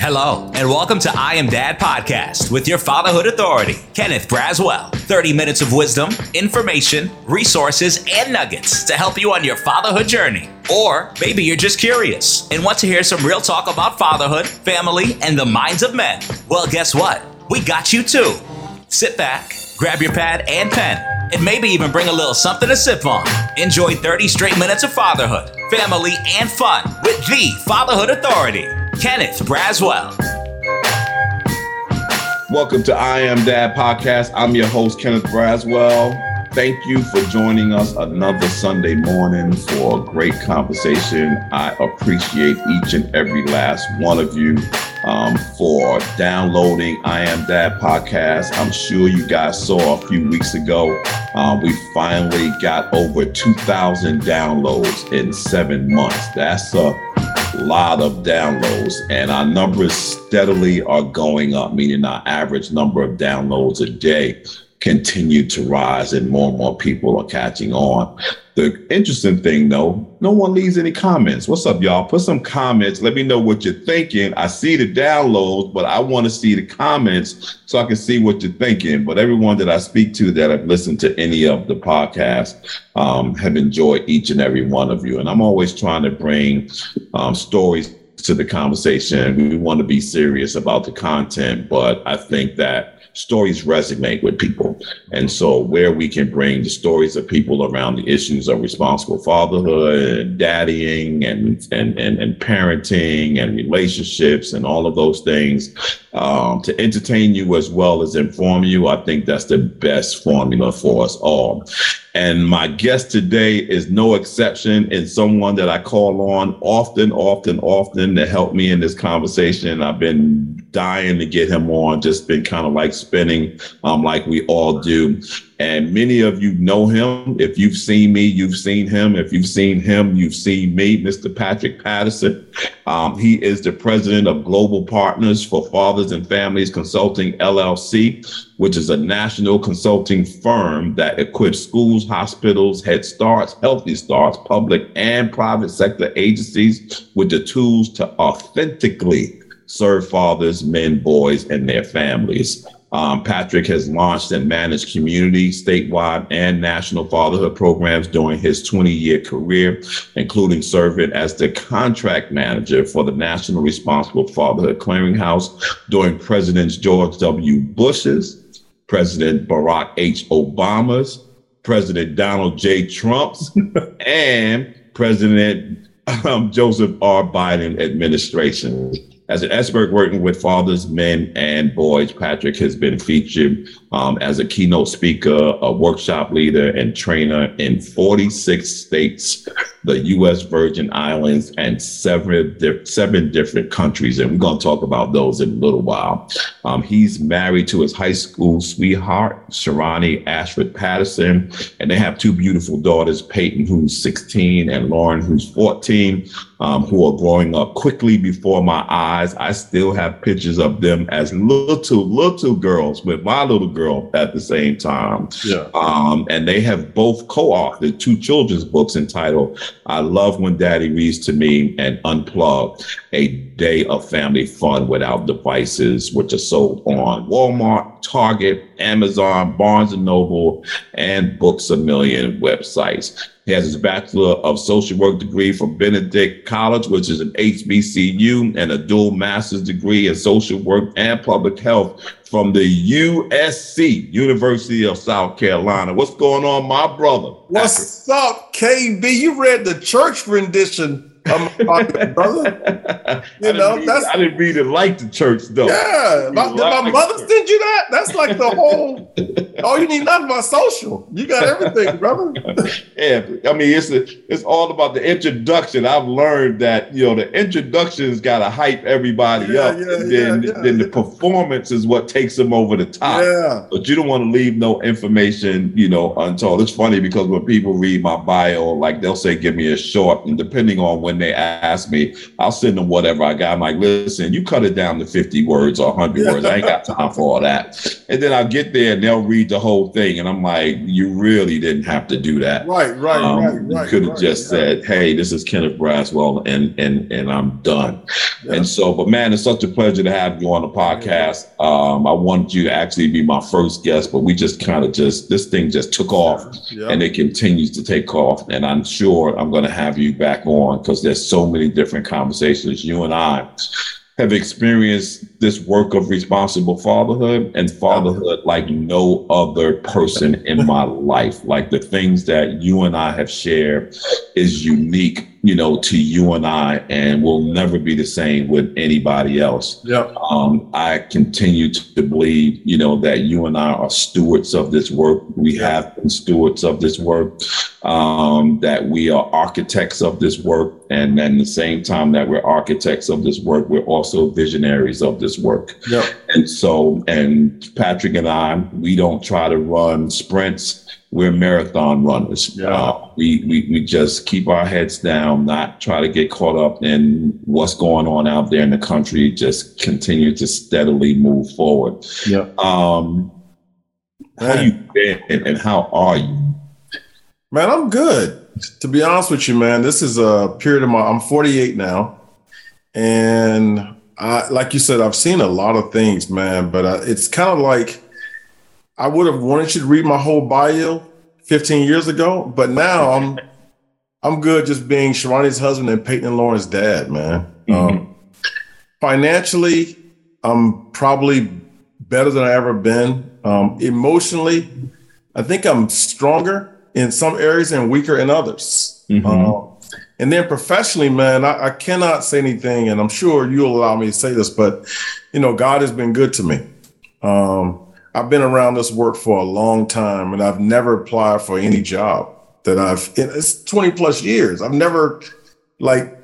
Hello, and welcome to I Am Dad podcast with your fatherhood authority, Kenneth Braswell. 30 minutes of wisdom, information, resources, and nuggets to help you on your fatherhood journey. Or maybe you're just curious and want to hear some real talk about fatherhood, family, and the minds of men. Well, guess what? We got you too. Sit back, grab your pad and pen, and maybe even bring a little something to sip on. Enjoy 30 straight minutes of fatherhood, family, and fun with the Fatherhood Authority, Kenneth Braswell. Welcome to I Am Dad podcast. I'm your host, Kenneth Braswell. Thank you for joining us another Sunday morning for a great conversation. I appreciate each and every last one of you um, for downloading I Am Dad podcast. I'm sure you guys saw a few weeks ago. Uh, we finally got over 2,000 downloads in seven months. That's a lot of downloads, and our numbers steadily are going up, meaning our average number of downloads a day continue to rise and more and more people are catching on. The interesting thing though, no one leaves any comments. What's up, y'all? Put some comments. Let me know what you're thinking. I see the downloads, but I want to see the comments so I can see what you're thinking. But everyone that I speak to that have listened to any of the podcasts um, have enjoyed each and every one of you. And I'm always trying to bring um, stories to the conversation. We want to be serious about the content, but I think that stories resonate with people. And so, where we can bring the stories of people around the issues of responsible fatherhood and daddying and, and, and, and parenting and relationships and all of those things um, to entertain you as well as inform you, I think that's the best formula for us all. And my guest today is no exception and someone that I call on often, often, often to help me in this conversation. I've been dying to get him on, just been kind of like spinning um, like we all do. And many of you know him. If you've seen me, you've seen him. If you've seen him, you've seen me, Mr. Patrick Patterson. Um, he is the president of Global Partners for Fathers and Families Consulting LLC, which is a national consulting firm that equips schools, hospitals, Head Starts, Healthy Starts, public and private sector agencies with the tools to authentically serve fathers, men, boys, and their families. Um, Patrick has launched and managed community, statewide, and national fatherhood programs during his 20 year career, including serving as the contract manager for the National Responsible Fatherhood Clearinghouse during Presidents George W. Bush's, President Barack H. Obama's, President Donald J. Trump's, and President um, Joseph R. Biden administration. As an expert working with fathers, men, and boys, Patrick has been featured um, as a keynote speaker, a workshop leader, and trainer in 46 states, the U.S. Virgin Islands, and seven, di- seven different countries. And we're going to talk about those in a little while. Um, he's married to his high school sweetheart, Sherani Ashford Patterson, and they have two beautiful daughters, Peyton, who's 16, and Lorin, who's 14 um, who are growing up quickly before my eyes. I still have pictures of them as little, little girls with my little girl at the same time. Yeah. Um, and they have both co-authored two children's books entitled I Love When Daddy Reads to Me and Unplugged, a day of family fun without devices, which are sold on Walmart, Target, Amazon, Barnes and Noble, and Books a Million websites. Has his Bachelor of Social Work degree from Benedict College, which is an HBCU, and a dual master's degree in Social Work and Public Health from the USC, University of South Carolina. What's going on, my brother? What's up, KB? You read the church rendition I'm brother. You know, that's I didn't read it like the church though. Yeah, my, did my like mother send you that? That's like the whole. oh, you need nothing but social. You got everything, brother. yeah, I mean it's a, it's all about the introduction. I've learned that you know the introduction's got to hype everybody yeah, up, yeah, and then yeah, then the performance is what takes them over the top. Yeah, but you don't want to leave no information, you know, untold. It's funny because when people read my bio, like they'll say, "Give me a short," and depending on when they ask me, I'll send them whatever I got. I'm like, listen, you cut it down to 50 words or 100 words. I ain't got time for all that. And then I'll get there and they'll read the whole thing. And I'm like, you really didn't have to do that. Right, right, Um, right, you right. could have right, just said, "Hey, this is Kenneth Braswell," and and and I'm done. Yeah. And so, but man, it's such a pleasure to have you on the podcast. Um, I wanted you to actually be my first guest, but we just kind of just this thing just took off, Yeah. and it continues to take off. And I'm sure I'm going to have you back on because there's so many different conversations you and I have experienced this work of responsible fatherhood and fatherhood like no other person in my life. Like the things that you and I have shared is unique, you know, to you and I, and will never be the same with anybody else. Yep. Um, I continue to believe, you know, that you and I are stewards of this work. We Yeah. have been stewards of this work. Um, that we are architects of this work, and then the same time that we're architects of this work, we're also visionaries of this work. Yep. And so, and Patrick and I, we don't try to run sprints. We're marathon runners. Yeah. Uh, we, we we just keep our heads down, not try to get caught up in what's going on out there in the country. Just continue to steadily move forward. Yeah. Um, how you been and how are you? Man, I'm good. To be honest with you, man, this is a period of my. I'm 48 now, and I, like you said, I've seen a lot of things, man. But uh, it's kind of like I would have wanted you to read my whole bio 15 years ago, but now I'm I'm good just being Sherani's husband and Peyton and Lorin's dad, man. Um, financially, I'm probably better than I ever been. Um, emotionally, I think I'm stronger in some areas and weaker in others. Mhm. Um, and then professionally, man, I, I cannot say anything, and I'm sure you'll allow me to say this, but you know, God has been good to me. Um, I've been around this work for a long time, and I've never applied for any job that I've. It's 20 plus years. I've never like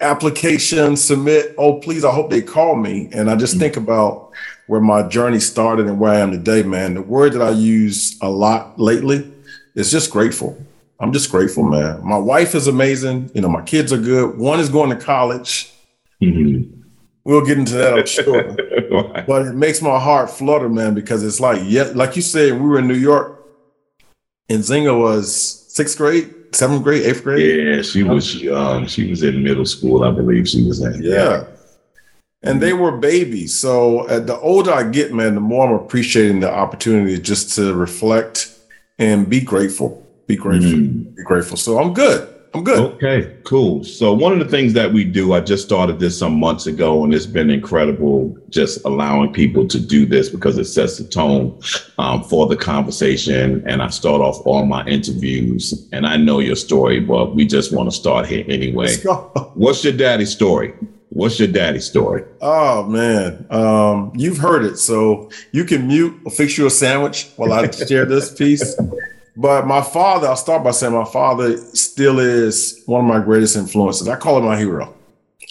application submit. Oh, please! I hope they call me. And I just think about where my journey started and where I am today, man. The word that I use a lot lately is just grateful. I'm just grateful, man. My wife is amazing. You know, my kids are good. One is going to college. Mhm. We'll get into that, I'm sure. but it makes my heart flutter, man, because it's like, yeah, like you said, we were in New York and Zinga was sixth grade, seventh grade, eighth grade. yeah, she was young. She was in middle school, I believe she was in. Yeah. And they were babies. So uh, the older I get, man, the more I'm appreciating the opportunity just to reflect and be grateful. Be grateful. Mhm. Be grateful. So I'm good. I'm good. Okay, cool. So one of the things that we do, I just started this some months ago, and it's been incredible just allowing people to do this because it sets the tone um, for the conversation. And I start off all my interviews, and I know your story, but we just want to start here anyway. Let's go. What's your daddy's story? What's your daddy's story? Oh man, um, you've heard it, so you can mute or fix you a sandwich while I share this piece. But my father, I'll start by saying my father still is one of my greatest influences. I call him my hero.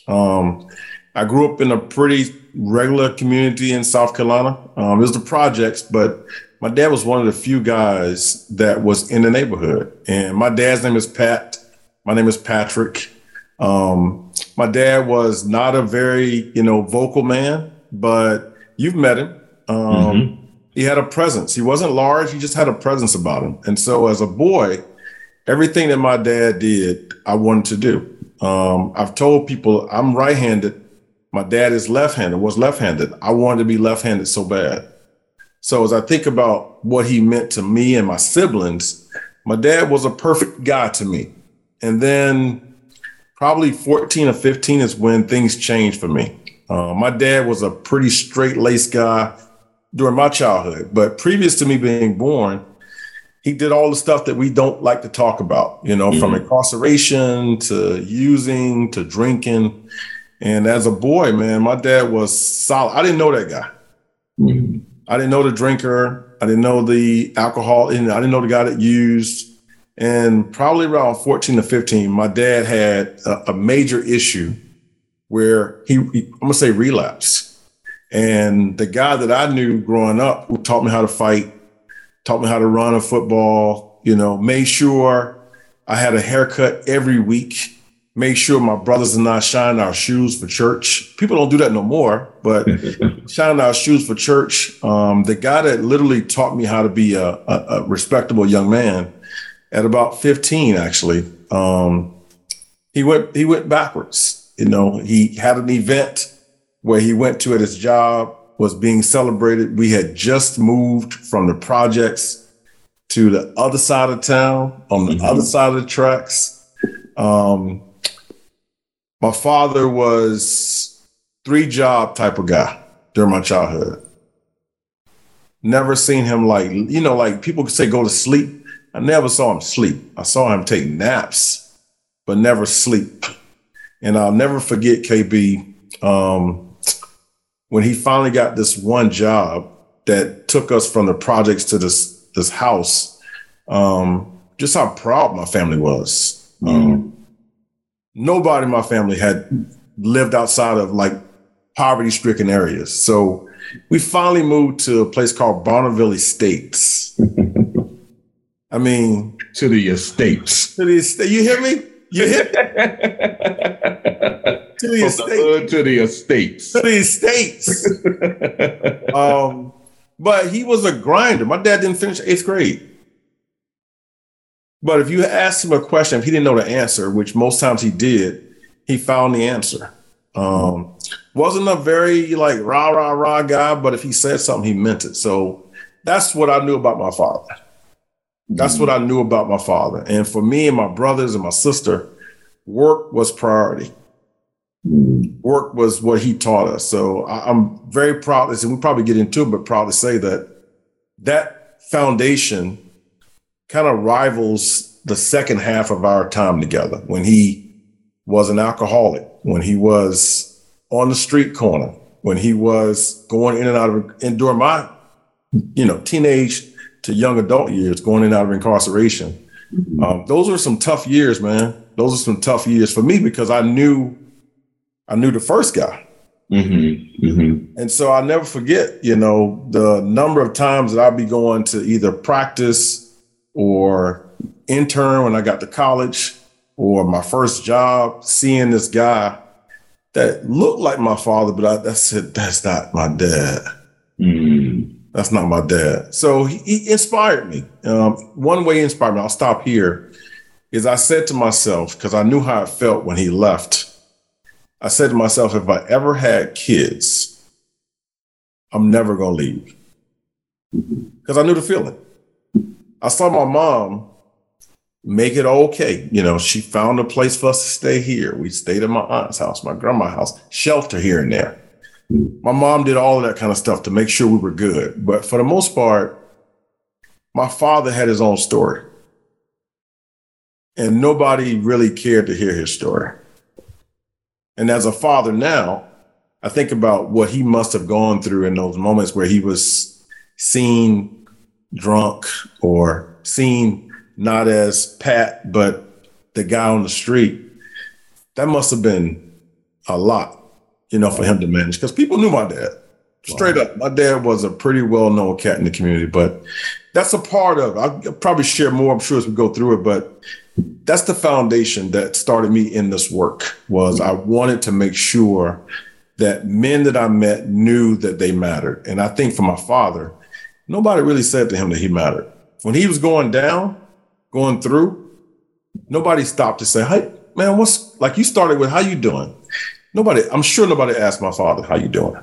Um, I grew up in a pretty regular community in South Carolina. Um, it was the projects, but my dad was one of the few guys that was in the neighborhood. And my dad's name is Pat. My name is Patrick. Um, my dad was not a very, you know, vocal man, but you've met him. Um, Mhm. He had a presence. He wasn't large. He just had a presence about him. And so, as a boy, everything that my dad did, I wanted to do. Um, I've told people I'm right-handed. My dad is left-handed. Was left-handed. I wanted to be left-handed so bad. So as I think about what he meant to me and my siblings, my dad was a perfect guy to me. And then probably 14 or 15 is when things changed for me. Uh, my dad was a pretty straight laced guy during my childhood, but previous to me being born, he did all the stuff that we don't like to talk about, you know, from incarceration to using to drinking. And as a boy, man, my dad was solid. I didn't know that guy. Mhm. I didn't know the drinker. I didn't know the alcohol. And I didn't know the guy that used. And probably around 14 to 15, my dad had a, a major issue where he, he, I'm gonna say relapse. And the guy that I knew growing up who taught me how to fight, taught me how to run a football, you know, made sure I had a haircut every week. made sure my brothers and I shined our shoes for church. People don't do that no more, but shined our shoes for church. Um, the guy that literally taught me how to be a, a, a respectable young man at about 15, actually, um, he went he went backwards. You know, he had an event where he went to at his job was being celebrated. We had just moved from the projects to the other side of town on the mm-hmm. other side of the tracks. Um, my father was three job type of guy during my childhood. Never seen him like, you know, like people could say go to sleep. I never saw him sleep. I saw him take naps, but never sleep. And I'll never forget KB um, when he finally got this one job that took us from the projects to this this house. Um, just how proud my family was. Mm. Um, nobody in my family had lived outside of like poverty stricken areas. So we finally moved to a place called Bonneville Estates. I mean, to the estates. To the estate. You hear me? You hear? to the estates. To the estates. To the estates. um, but he was a grinder. My dad didn't finish eighth grade. But if you asked him a question, if he didn't know the answer, which most times he did, he found the answer. Um, wasn't a very like rah rah rah guy, but if he said something, he meant it. So that's what I knew about my father. That's mm-hmm. what I knew about my father. And for me and my brothers and my sister, work was priority. Mm-hmm. Work was what he taught us. So I, am very proud. And we probably get into it, but proud to say that that foundation kind of rivals the second half of our time together when he was an alcoholic, when he was on the street corner, when he was going in and out of, and during my, you know, teenage to young adult years, going in and out of incarceration. Mm-hmm. Um, those were some tough years, man. Those are some tough years for me because I knew, I knew the first guy. Mm-hmm. Mm-hmm. And so I'll never forget, you know, the number of times that I'd be going to either practice or intern when I got to college or my first job, seeing this guy that looked like my father, but I, I said, that's not my dad. Mm. That's not my dad. So he, he inspired me. Um, one way he inspired me, I'll stop here, is I said to myself, because I knew how it felt when he left, I said to myself, if I ever had kids, I'm never to leave. Because I knew the feeling. I saw my mom make it okay. You know, she found a place for us to stay here. We stayed at my aunt's house, my grandma's house, shelter here and there. My mom did all of that kind of stuff to make sure we were good. But for the most part, my father had his own story. And nobody really cared to hear his story. And as a father now, I think about what he must have gone through in those moments where he was seen drunk or seen not as Pat, but the guy on the street, that must have been a lot, you know, for him to manage because people knew my dad. Straight wow. up, my dad was a pretty well known cat in the community, but that's a part of it. I'll probably share more, I'm sure, as we go through it, but that's the foundation that started me in this work was I wanted to make sure that men that I met knew that they mattered. And I think for my father, nobody really said to him that he mattered. When he was going down, going through, nobody stopped to say, "Hey, man, what's like?" You started with, "How you doing?" Nobody. I'm sure nobody asked my father, "How you doing?"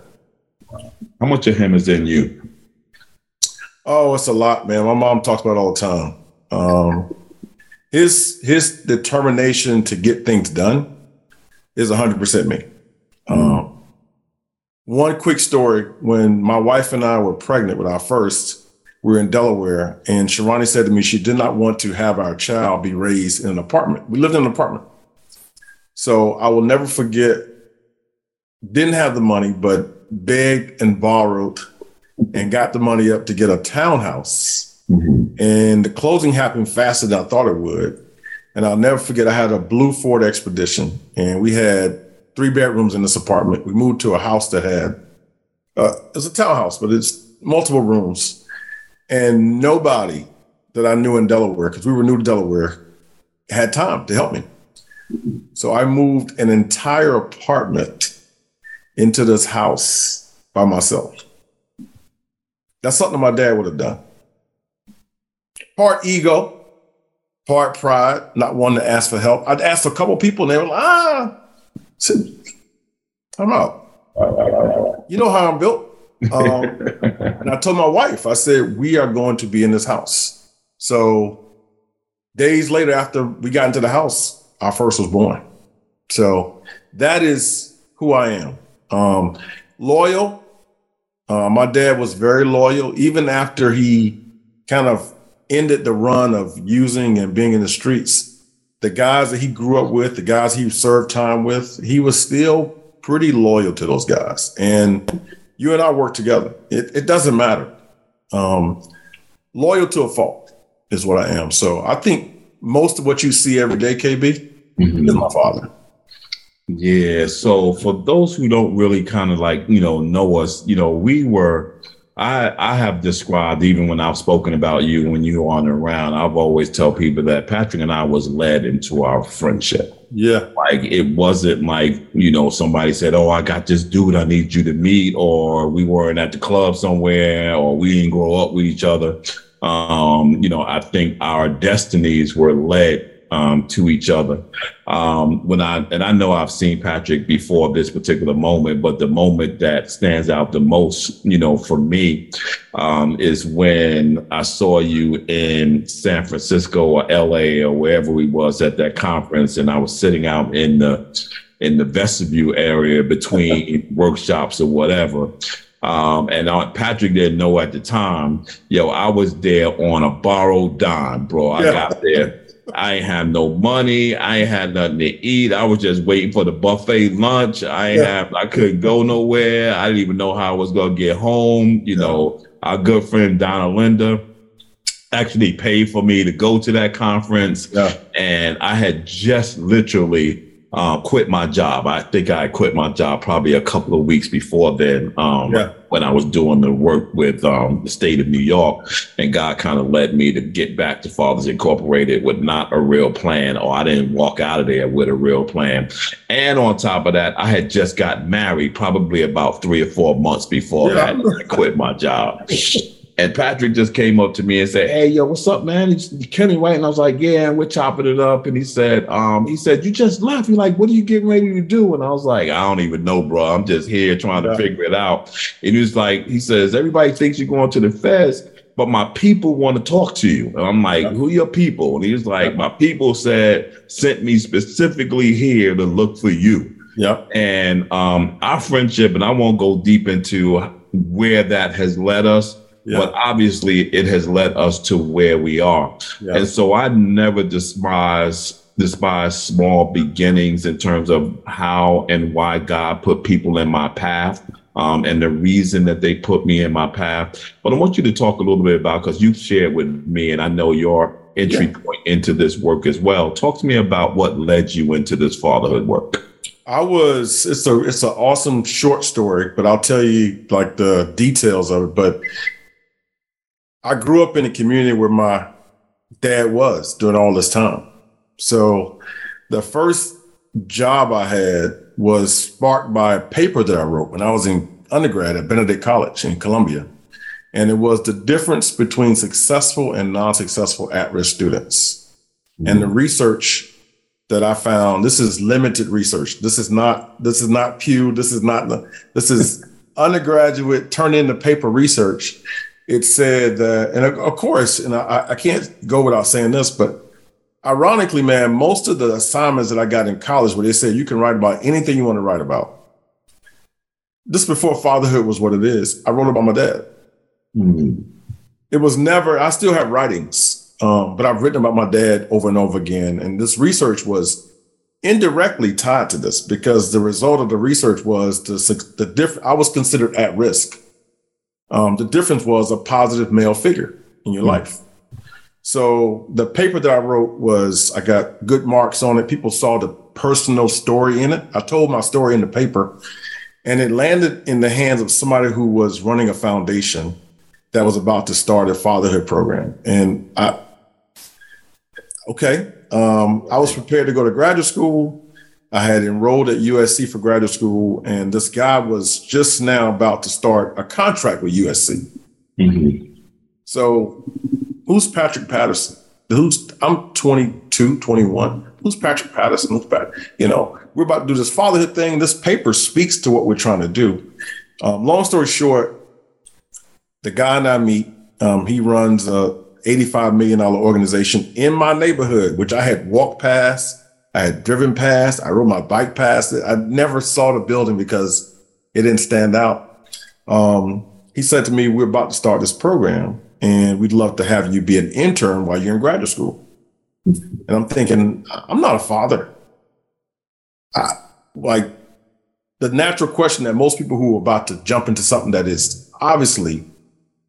How much of him is in you? Oh, it's a lot, man. My mom talks about it all the time. Um, his his determination to get things done is 100% me. Um, one quick story when my wife and I were pregnant with our first, we were in Delaware, and Sherani said to me she did not want to have our child be raised in an apartment. We lived in an apartment. So I will never forget, didn't have the money, but begged and borrowed and got the money up to get a townhouse. Mm-hmm. And the closing happened faster than I thought it would. And I'll never forget, I had a blue Ford Expedition, and we had three bedrooms in this apartment. We moved to a house that had uh, it's a townhouse, but it's multiple rooms, and nobody that I knew in Delaware, because we were new to Delaware, had time to help me. So I moved an entire apartment into this house by myself. That's something my dad would have done. Part ego, part pride, not wanting to ask for help. I'd asked a couple people and they were like, ah, I'm out. You know how I'm built. Um, and I told my wife, I said, we are going to be in this house. So days later, after we got into the house, our first was born. So that is who I am. Um, loyal. Uh, my dad was very loyal, even after he kind of ended the run of using and being in the streets. The guys that he grew up with, the guys he served time with, he was still pretty loyal to those guys. And you and I work together. It, it doesn't matter. Um, loyal to a fault is what I am. So I think most of what you see every day, KB, mm-hmm. is my father. Yeah. So for those who don't really kind of like, you know, know us, you know, we were I I have described even when I've spoken about you when you were on around, I've always tell people that Patrick and I was led into our friendship. Yeah. Like it wasn't like, you know, somebody said, Oh, I got this dude I need you to meet, or we weren't at the club somewhere, or we didn't grow up with each other. Um, you know, I think our destinies were led um, to each other. Um, when I and I know I've seen Patrick before this particular moment, but the moment that stands out the most, you know, for me, um, is when I saw you in San Francisco or LA or wherever we was at that conference, and I was sitting out in the in the vestibule area between workshops or whatever. Um, and Patrick didn't know at the time, yo, I was there on a borrowed dime, bro. I yeah. got there I had no money. I had nothing to eat. I was just waiting for the buffet lunch. I yeah. have, I couldn't go nowhere. I didn't even know how I was gonna get home. You yeah. know, our good friend Donna Linda actually paid for me to go to that conference. Yeah. And I had just literally uh, quit my job. I think I quit my job probably a couple of weeks before then um, yeah. When I was doing the work with um, the state of New York. And God kind of led me to get back to Fathers Incorporated with not a real plan, or I didn't walk out of there with a real plan. And on top of that, I had just got married probably about three or four months before yeah. I quit my job. And Patrick just came up to me and said, Hey, yo, what's up, man? It's Kenny White. And I was like, Yeah, and we're chopping it up. And he said, um, he said, You just left. You're like, what are you getting ready to do? And I was like, I don't even know, bro. I'm just here trying to figure it out. And he was like, he says, Everybody thinks you're going to the fest, but my people want to talk to you. And I'm like, Who are your people? And he was like, My people said, sent me specifically here to look for you. Yeah. And um, our friendship, and I won't go deep into where that has led us yeah. but obviously it has led us to where we are. Yeah. And so I never despise despise small beginnings in terms of how and why God put people in my path. Um, and the reason that they put me in my path. But I want you to talk a little bit about because you've shared with me, and I know your entry yeah. point into this work as well. Talk to me about what led you into this fatherhood work. I was it's a it's an awesome short story, but I'll tell you like the details of it. But I grew up in a community where my dad was during all this time. So the first job I had was sparked by a paper that I wrote when I was in undergrad at Benedict College in Columbia. And it was the difference between successful and non successful at risk students. Mm-hmm. And the research that I found, this is limited research. This is not, this is not Pew. This is not, this is undergraduate turn in the paper research it said that, and of course, and I, I can't go without saying this, but ironically, man, most of the assignments that I got in college where they said you can write about anything you want to write about. This before fatherhood was what it is. I wrote about my dad. Mm-hmm. It was never, I still have writings, um, but I've written about my dad over and over again. And this research was indirectly tied to this because the result of the research was the, the different, I was considered at risk um, the difference was a positive male figure in your mm-hmm. life. So the paper that I wrote was I got good marks on it. People saw the personal story in it. I told my story in the paper, and it landed in the hands of somebody who was running a foundation that was about to start a fatherhood program. And I, okay, Um, I was prepared to go to graduate school. I had enrolled at USC for graduate school, and this guy was just now about to start a contract with USC. Mm-hmm. So, who's Patrick Patterson? Who's I'm 22, 21. Who's Patrick Patterson? Who's Pat? You know, we're about to do this fatherhood thing. This paper speaks to what we're trying to do. Um, long story short, the guy and I meet. Um, he runs a 85 million dollar organization in my neighborhood, which I had walked past I had driven past, I rode my bike past it. I never saw the building because it didn't stand out. Um, he said to me, We're about to start this program and we'd love to have you be an intern while you're in graduate school. And I'm thinking, I'm not a father. I, like the natural question that most people who are about to jump into something that is obviously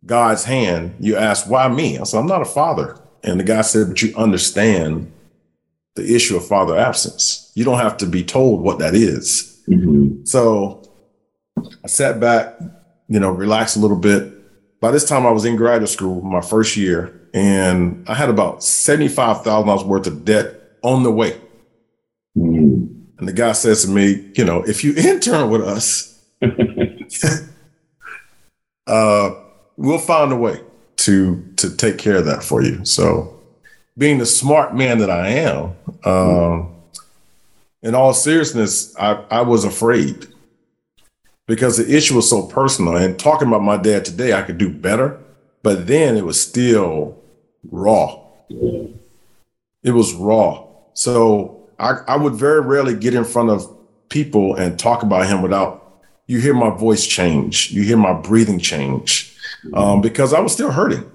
God's hand, you ask, why me? I said, I'm not a father. And the guy said, but you understand the issue of father absence. You don't have to be told what that is. Mm-hmm. So I sat back, you know, relaxed a little bit. By this time, I was in graduate school, my first year, and I had about $75,000 worth of debt on the way. Mm-hmm. And the guy says to me, you know, if you intern with us, uh, we'll find a way to to take care of that for you. So being the smart man that I am, um, in all seriousness, I, I was afraid because the issue was so personal. And talking about my dad today, I could do better, but then it was still raw. It was raw. So I, I would very rarely get in front of people and talk about him without you hear my voice change, you hear my breathing change, um, because I was still hurting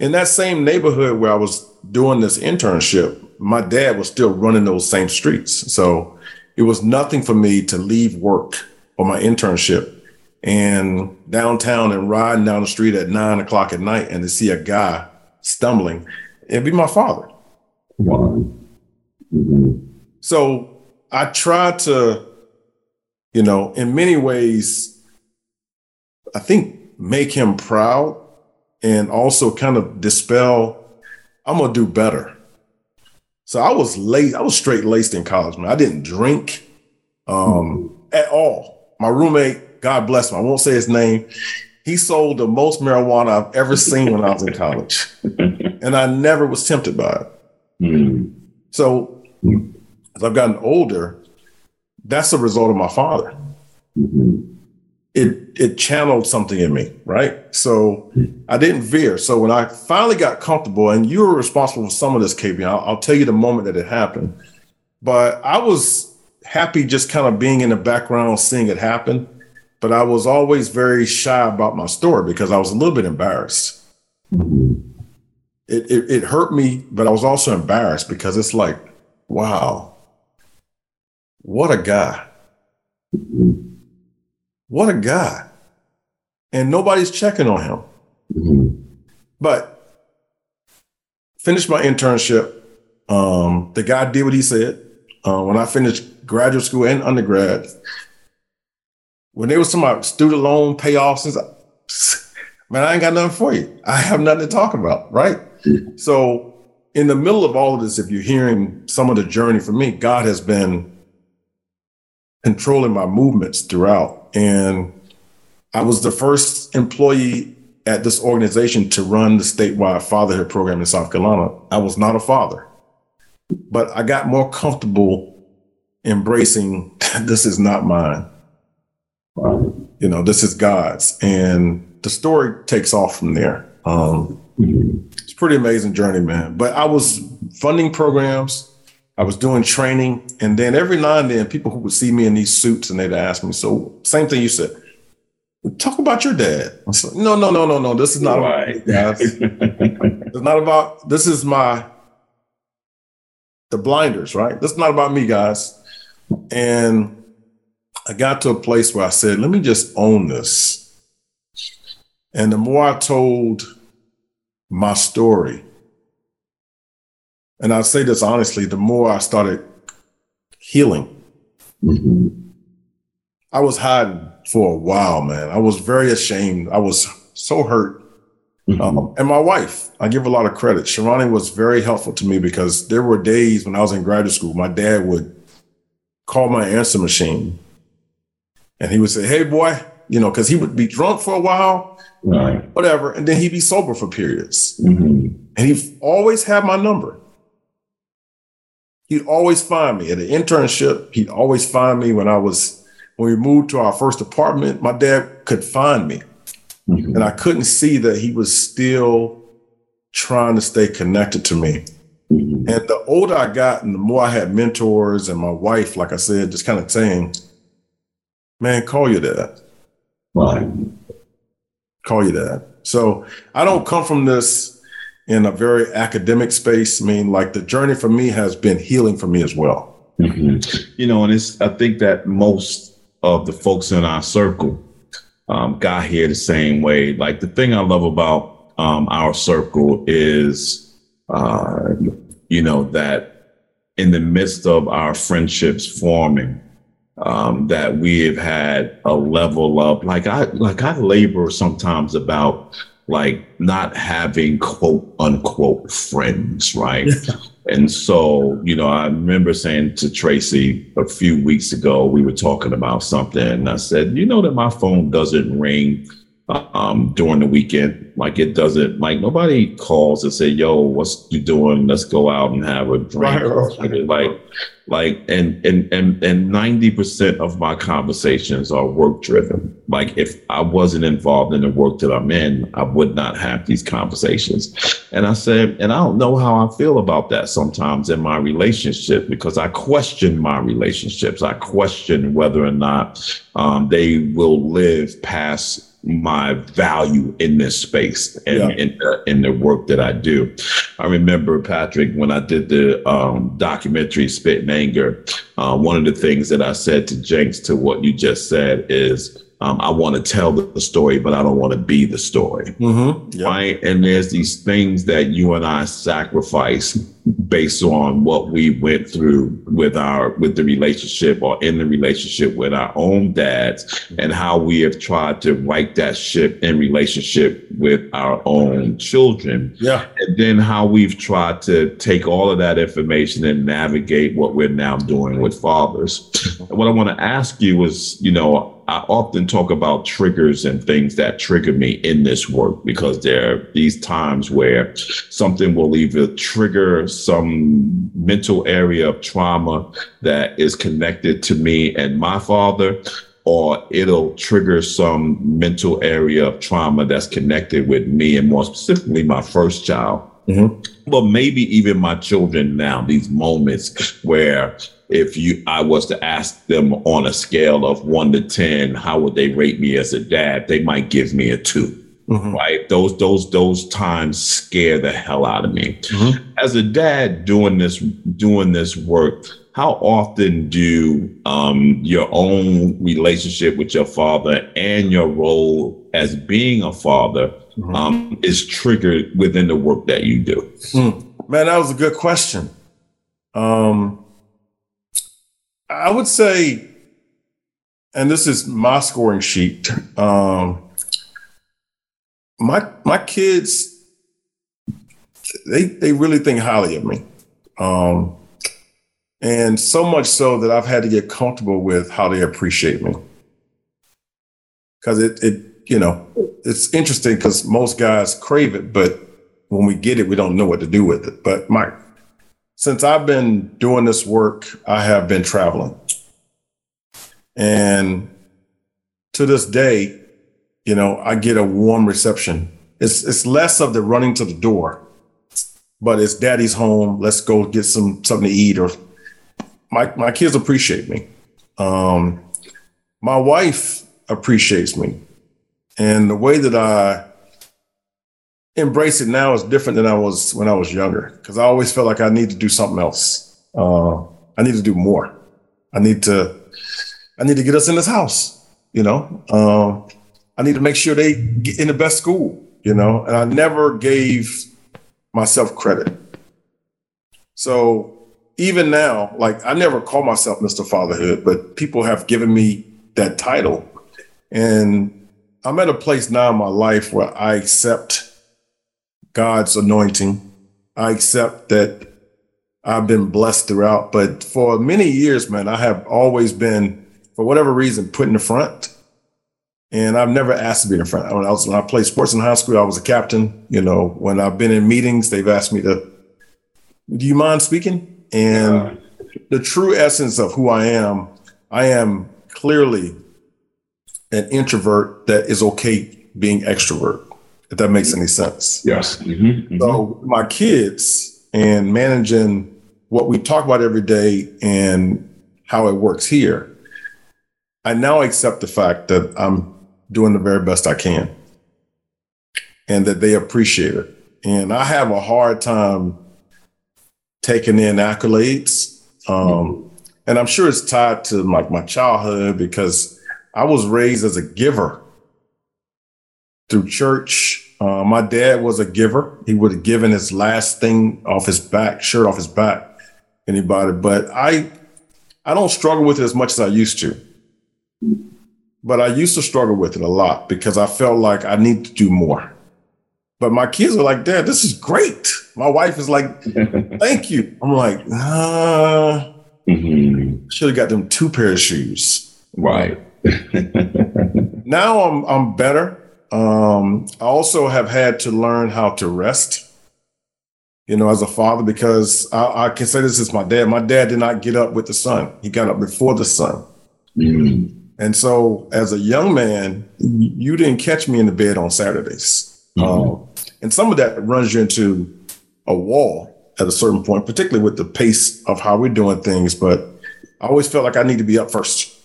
in that same neighborhood where I was doing this internship, my dad was still running those same streets. So it was nothing for me to leave work or my internship and downtown and riding down the street at nine o'clock at night and to see a guy stumbling. It'd be my father. Wow. Mm-hmm. So I tried to, you know, in many ways, I think make him proud and also kind of dispel, I'm gonna do better. So I was late, I was straight laced in college, man. I didn't drink um, at all. My roommate, God bless him, I won't say his name. He sold the most marijuana I've ever seen when I was in college. and I never was tempted by it. Mm. So as I've gotten older, that's a result of my father. Mm-hmm it it channeled something in me, right? So I didn't veer. So when I finally got comfortable, and you were responsible for some of this, KB, I'll, I'll tell you the moment that it happened. But I was happy just kind of being in the background, seeing it happen. But I was always very shy about my story because I was a little bit embarrassed. It, it, it hurt me, but I was also embarrassed because it's like, wow, what a guy. What a guy. And nobody's checking on him. Mm-hmm. But finished my internship. Um, the guy did what he said. Uh, when I finished graduate school and undergrad, when they was talking about student loan payoffs, man, I ain't got nothing for you. I have nothing to talk about, right? Mm-hmm. So, in the middle of all of this, if you're hearing some of the journey for me, God has been controlling my movements throughout. And I was the first employee at this organization to run the statewide fatherhood program in South Carolina. I was not a father, but I got more comfortable embracing this is not mine. You know, this is God's. And the story takes off from there. Um, it's pretty amazing journey, man. But I was funding programs I was doing training, and then every now and then, people who would see me in these suits and they'd ask me, "So, same thing you said. Talk about your dad." I said, "No, no, no, no, no. This is not right. about guys. it's not about. This is my the blinders, right? This is not about me, guys." And I got to a place where I said, "Let me just own this." And the more I told my story, and I say this honestly, the more I started healing, mm-hmm. I was hiding for a while, man. I was very ashamed. I was so hurt. Mm-hmm. Um, and my wife, I give a lot of credit. Sherani was very helpful to me because there were days when I was in graduate school, my dad would call my answer machine and he would say, Hey, boy, you know, because he would be drunk for a while, right. whatever, and then he'd be sober for periods. Mm-hmm. And he always had my number. He'd always find me at an internship. He'd always find me when I was, when we moved to our first apartment, my dad could find me. Mm-hmm. And I couldn't see that he was still trying to stay connected to me. Mm-hmm. And the older I got and the more I had mentors and my wife, like I said, just kind of saying, man, call your dad. Right. Call your dad. So I don't come from this in a very academic space. I mean, like the journey for me has been healing for me as well. Mm-hmm. You know, and it's, I think that most of the folks in our circle um, got here the same way. Like the thing I love about um, our circle is, uh, you know, that in the midst of our friendships forming, um, that we have had a level of like I like I labor sometimes about like not having quote unquote friends, right? and so, you know, I remember saying to Tracy a few weeks ago, we were talking about something, and I said, you know, that my phone doesn't ring um, during the weekend. Like it doesn't, like nobody calls and say, yo, what's you doing? Let's go out and have a drink. Right. Like, like, and, and, and, and 90% of my conversations are work driven. Like if I wasn't involved in the work that I'm in, I would not have these conversations. And I said, and I don't know how I feel about that sometimes in my relationship because I question my relationships. I question whether or not um, they will live past my value in this space and yeah. in, the, in the work that I do. I remember Patrick when I did the um, documentary Spit and Anger. Uh, one of the things that I said to Jenks to what you just said is um, I want to tell the story, but I don't want to be the story. Mm-hmm. Yep. Right. And there's these things that you and I sacrifice based on what we went through with our with the relationship or in the relationship with our own dads and how we have tried to right that ship in relationship with our own children. Yeah. And then how we've tried to take all of that information and navigate what we're now doing with fathers. And what I want to ask you is, you know, I often talk about triggers and things that trigger me in this work because there are these times where something will either trigger some mental area of trauma that is connected to me and my father, or it'll trigger some mental area of trauma that's connected with me and more specifically my first child. Mm-hmm. Well, maybe even my children now, these moments where if you I was to ask them on a scale of one to ten, how would they rate me as a dad? They might give me a 2 mm-hmm. Right. Those those those times scare the hell out of me. Mm-hmm. As a dad doing this doing this work, how often do um, your own relationship with your father and your role as being a father mm-hmm. um, is triggered within the work that you do? Mm. Man, that was a good question. Um, I would say, and this is my scoring sheet. Um, my my kids, they they really think highly of me, um, and so much so that I've had to get comfortable with how they appreciate me. Because it it you know it's interesting because most guys crave it, but when we get it, we don't know what to do with it. But my since I've been doing this work, I have been traveling. And to this day, you know, I get a warm reception. It's it's less of the running to the door, but it's daddy's home. Let's go get some something to eat. Or my my kids appreciate me. Um, my wife appreciates me, and the way that I embrace it now is different than I was when I was younger because I always felt like I need to do something else. Uh, I need to do more. I need to, I need to get us in this house. You know, uh, I need to make sure they get in the best school. You know, and I never gave myself credit. So even now, like I never call myself Mr. Fatherhood, but people have given me that title, and I'm at a place now in my life where I accept God's anointing. I accept that I've been blessed throughout, but for many years, man, I have always been, for whatever reason, put in the front. And I've never asked to be in front. When I was when I played sports in high school, I was a captain. You know, when I've been in meetings, they've asked me to, "Do you mind speaking?" And the true essence of who I am, I am clearly an introvert that is okay being extrovert. If that makes any sense. Yes. Mm-hmm. So my kids and managing what we talk about every day and how it works here, I now accept the fact that I'm doing the very best I can and that they appreciate it. And I have a hard time taking in accolades. Um, and I'm sure it's tied to my, my childhood because I was raised as a giver through church. Uh, my dad was a giver. He would have given his last thing off his back, shirt off his back, anybody. But I, I don't struggle with it as much as I used to. But I used to struggle with it a lot because I felt like I need to do more. But my kids are like, Dad, this is great. My wife is like, Thank you. I'm like, Nah. Mm-hmm. Should have got them two pair of shoes. Right. now I'm I'm better. Um, I also have had to learn how to rest. You know, as a father, because I, I can say this is my dad. My dad did not get up with the sun; he got up before the sun. Mm-hmm. And so, as a young man, you didn't catch me in the bed on Saturdays. Um, and some of that runs you into a wall at a certain point, particularly with the pace of how we're doing things. But I always felt like I need to be up first.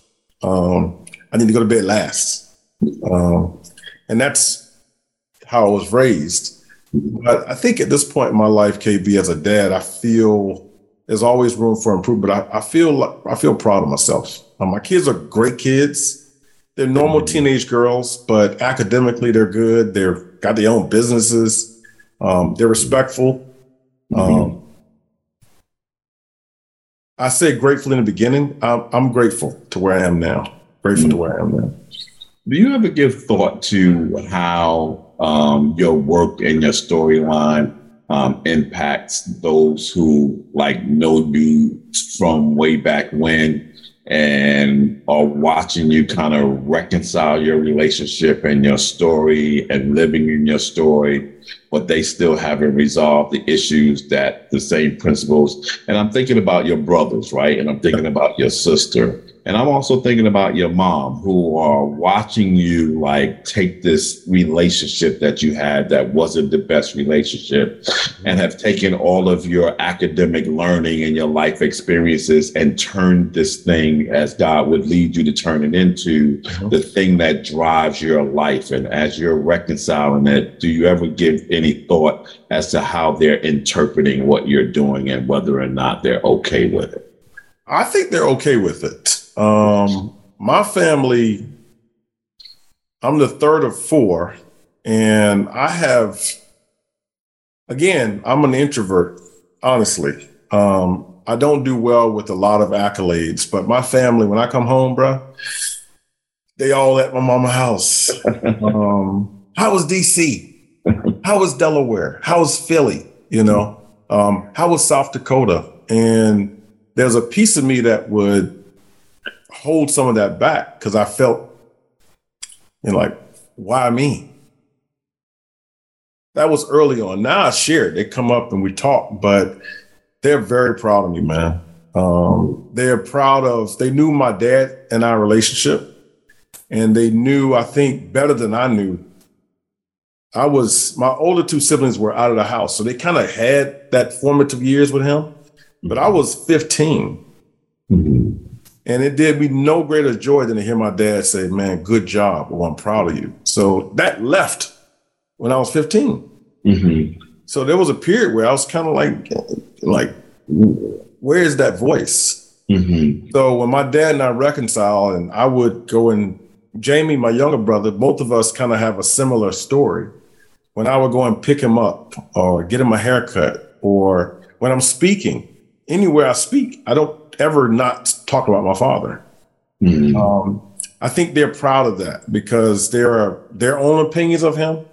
Um, I need to go to bed last. Um, and that's how I was raised. But I think at this point in my life, KB, as a dad, I feel there's always room for improvement. But I, I feel like I feel proud of myself. Um, my kids are great kids. They're normal teenage girls, but academically they're good. They've got their own businesses. Um, they're respectful. Um, I say grateful in the beginning. I'm, I'm grateful to where I am now. Grateful to where I am now. Do you ever give thought to how um, your work and your storyline um, impacts those who like know you from way back when and are watching you kind of reconcile your relationship and your story and living in your story, but they still haven't resolved the issues that the same principles. And I'm thinking about your brothers, right? And I'm thinking about your sister. And I'm also thinking about your mom who are watching you like take this relationship that you had that wasn't the best relationship and have taken all of your academic learning and your life experiences and turned this thing as God would lead you to turn it into uh-huh. the thing that drives your life. And as you're reconciling it, do you ever give any thought as to how they're interpreting what you're doing and whether or not they're okay with it? I think they're okay with it. Um, my family, I'm the third of four, and I have, again, I'm an introvert, honestly. Um, I don't do well with a lot of accolades, but my family, when I come home, bro, they all at my mama house. um, how was DC? How was Delaware? How was Philly? You know, um, how was South Dakota? And there's a piece of me that would hold some of that back because I felt, you know, like, why me? That was early on. Now I share it. They come up and we talk, but they're very proud of me, man. Um, they're proud of, they knew my dad and our relationship, and they knew, I think, better than I knew. I was, my older two siblings were out of the house, so they kind of had that formative years with him, but I was 15. And it did me no greater joy than to hear my dad say, Man, good job. Well, I'm proud of you. So that left when I was 15. Mm-hmm. So there was a period where I was kind of like, like, where is that voice? Mm-hmm. So when my dad and I reconciled, and I would go and Jamie, my younger brother, both of us kind of have a similar story. When I would go and pick him up or get him a haircut, or when I'm speaking, anywhere I speak, I don't ever not talk about my father. Mm-hmm. Um, I think they're proud of that because there are their own opinions of him,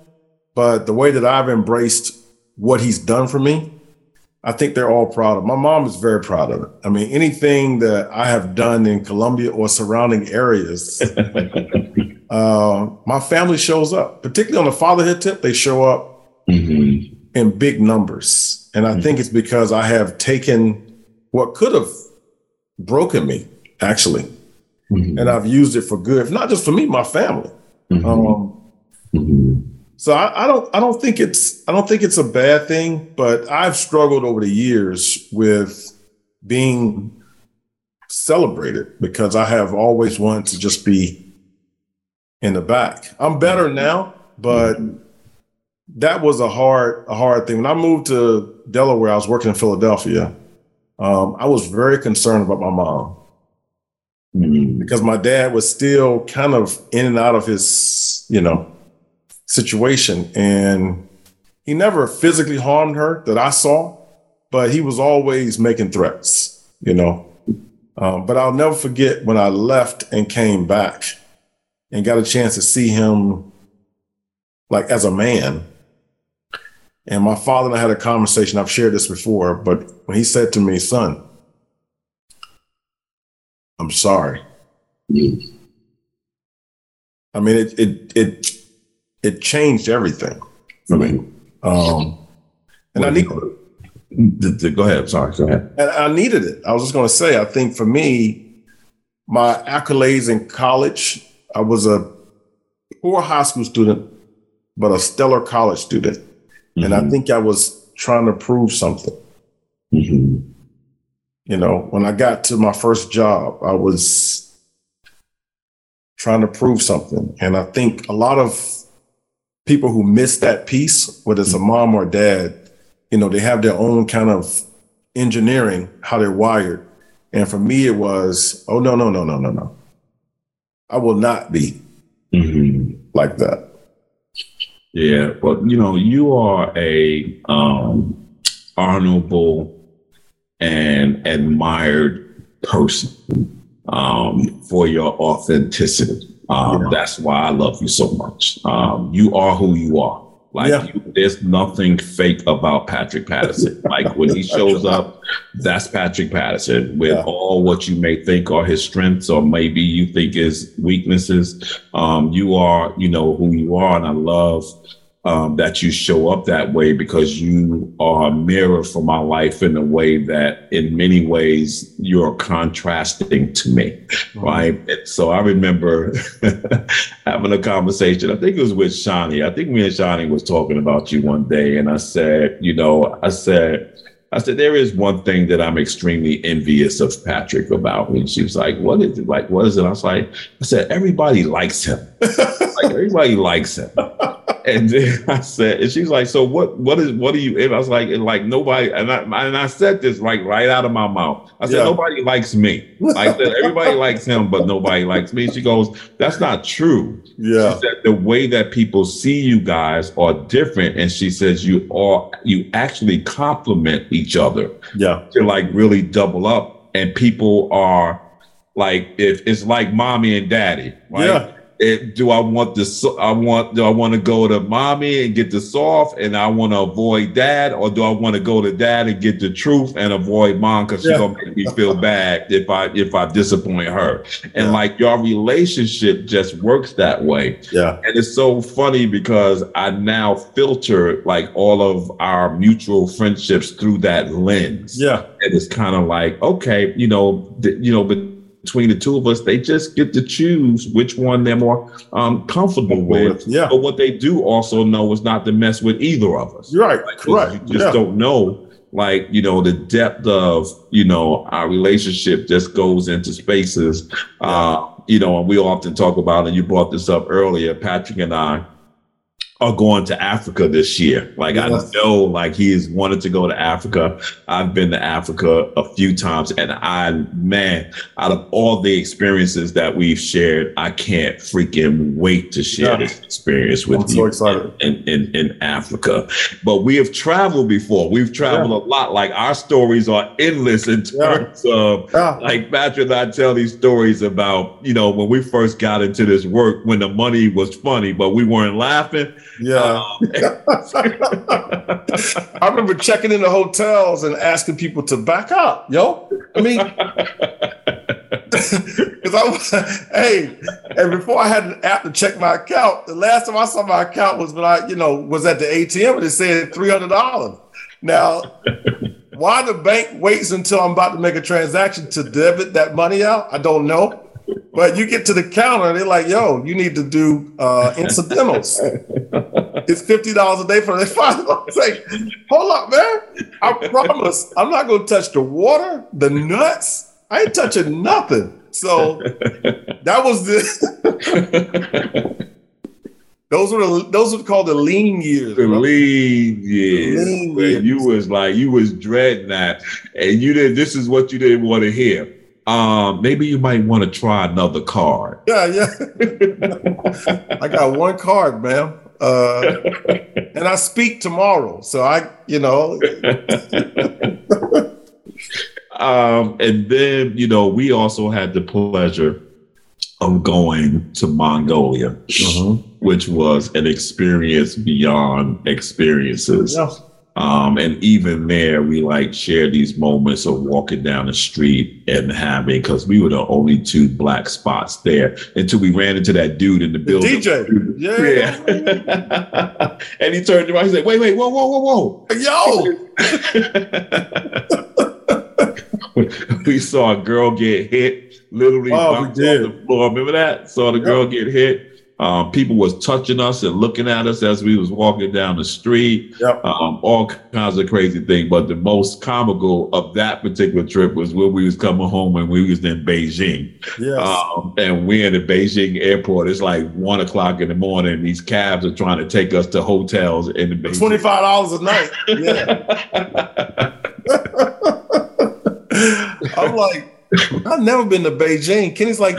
but the way that I've embraced what he's done for me, I think they're all proud of. My mom is very proud of it. I mean, anything that I have done in Columbia or surrounding areas, uh, my family shows up. Particularly on the fatherhood tip, they show up mm-hmm. in big numbers, and I mm-hmm. think it's because I have taken what could have broken me, actually, mm-hmm. and I've used it for good, not just for me, my family. Mm-hmm. Um, mm-hmm. So I, I, don't I don't think it's I don't think it's a bad thing, but I've struggled over the years with being celebrated because I have always wanted to just be in the back. I'm better now, but that was a hard a hard thing. When I moved to Delaware, I was working in Philadelphia. Um, I was very concerned about my mom mm-hmm. because my dad was still kind of in and out of his, you know, situation. And he never physically harmed her that I saw, but he was always making threats, you know. Um, but I'll never forget when I left and came back and got a chance to see him like as a man. And my father and I had a conversation. I've shared this before, but when he said to me, son, I'm sorry. I mean, it, it, it, it changed everything for me. Um, and well, I need the go ahead. Sorry, go ahead. And I needed it. I was just going to say, I think for me, my accolades in college, I was a poor high school student, but a stellar college student. Mm-hmm. And I mm-hmm. think I was trying to prove something. Mm-hmm. You know, when I got to my first job, I was trying to prove something. And I think a lot of people who miss that piece, whether it's a mom or a dad, you know, they have their own kind of engineering, how they're wired. And for me, it was, oh, no, no, no, no, no, no. I will not be mm-hmm. like that. Yeah. Well, you know, you are a um, honorable and admired person um, for your authenticity. Um, yeah. That's why I love you so much. Um, you are who you are. Like yeah. you, there's nothing fake about Patrick Patterson. like when he shows up, that's Patrick Patterson with yeah. all what you may think are his strengths or maybe you think is weaknesses. Um, you are, you know, who you are. And I love um, that you show up that way because you are a mirror for my life in a way that in many ways you're contrasting to me right and so i remember having a conversation i think it was with shani i think me and shani was talking about you one day and i said you know i said I said, there is one thing that I'm extremely envious of Patrick about. And she was like, what is it? Like, what is it? I was like, I said, everybody likes him. like, everybody likes him. And then I said, and she's like, so what, what is, what do you, and I was like, and like nobody, and I, and I said this like right out of my mouth. I said, yeah. nobody likes me. I said, everybody likes him, but nobody likes me. She goes, that's not true. Yeah. She said, the way that people see you guys are different. And she says, you are, you actually complement each other. Yeah. To like really double up. And people are like, if it's like mommy and daddy, right? Yeah it, do I want the I want do I want to go to mommy and get the soft and I want to avoid dad? Or do I want to go to dad and get the truth and avoid mom because yeah. she's gonna make me feel bad if I if I disappoint her? And yeah. like your relationship just works that way. Yeah. And it's so funny because I now filter like all of our mutual friendships through that lens. Yeah. And it's kind of like okay you know th- you know but between the two of us, they just get to choose which one they're more um, comfortable with. Yeah. But what they do also know is not to mess with either of us. Right. Like, Correct. You just yeah. don't know. Like, you know, the depth of, you know, our relationship just goes into spaces. Yeah. Uh, you know, and we often talk about, and you brought this up earlier, Patrick and I, are going to Africa this year. Like yes. I know, like he has wanted to go to Africa. I've been to Africa a few times, and I, man, out of all the experiences that we've shared, I can't freaking wait to share yeah. this experience with I'm you. So excited. In, in, in Africa. But we have traveled before. We've traveled yeah. a lot. Like our stories are endless in terms yeah. of like Patrick and I tell these stories about, you know, when we first got into this work when the money was funny, but we weren't laughing. Yeah. Um, I remember checking in the hotels and asking people to back up, yo. I mean, because I was, hey, and before I had an app to check my account, the last time I saw my account was when I, you know, was at the ATM and it said three hundred dollars. Now, why the bank waits until I'm about to make a transaction to debit that money out? I don't know. But you get to the counter they're like, "Yo, you need to do uh, incidentals. it's fifty dollars a day for the five. Like, hold up, man! I promise, I'm not going to touch the water, the nuts." I ain't touching nothing. So that was the. those were the, those were called the lean years. The bro. lean years. lean years. You was like you was dreading that, and you did. This is what you didn't want to hear. Um, maybe you might want to try another card. Yeah, yeah. I got one card, ma'am. Uh, and I speak tomorrow, so I, you know. Um, and then, you know, we also had the pleasure of going to Mongolia, mm-hmm. which was an experience beyond experiences. Yeah. Um, and even there, we like shared these moments of walking down the street and having, because we were the only two black spots there until we ran into that dude in the, the building. DJ. Yeah. yeah. and he turned around. He said, wait, wait, whoa, whoa, whoa, whoa. Yo. we saw a girl get hit, literally oh, on the floor. Remember that? Saw the yep. girl get hit. Um, people was touching us and looking at us as we was walking down the street. Yep. Um, all kinds of crazy things. But the most comical of that particular trip was when we was coming home and we was in Beijing. Yes. Um, and we're in the Beijing airport. It's like one o'clock in the morning. These cabs are trying to take us to hotels in the Beijing. Twenty five dollars a night. Yeah. I'm like, I've never been to Beijing. Kenny's like,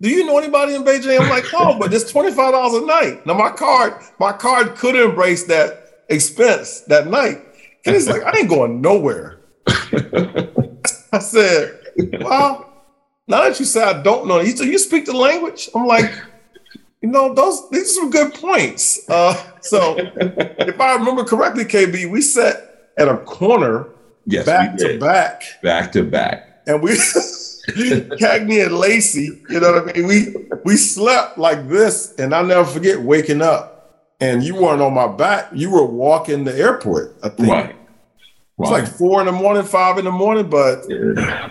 do you know anybody in Beijing? I'm like, oh, but it's twenty five dollars a night. Now my card, my card could embrace that expense that night. Kenny's like, I ain't going nowhere. I said, well, now that you say I don't know, you, you speak the language. I'm like, you know, those these are some good points. Uh, so if I remember correctly, KB, we sat at a corner Yes, back to back, back to back, and we Cagney and Lacey. You know what I mean? We we slept like this, and I'll never forget waking up, and you weren't on my back. You were walking the airport. I think. Right. It's right. like four in the morning, five in the morning, but yeah.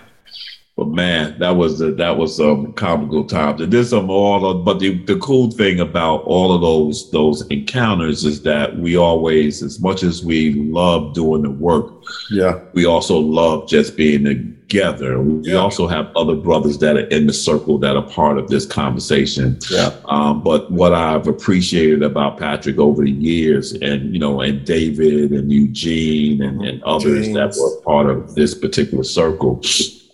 But man, that was the, that was some comical times. And there's some all of, but the, the cool thing about all of those those encounters is that we always, as much as we love doing the work, yeah, we also love just being together. We yeah. also have other brothers that are in the circle that are part of this conversation. Yeah. Um, but what I've appreciated about Patrick over the years, and you know, and David and Eugene and, and others James. that were part of this particular circle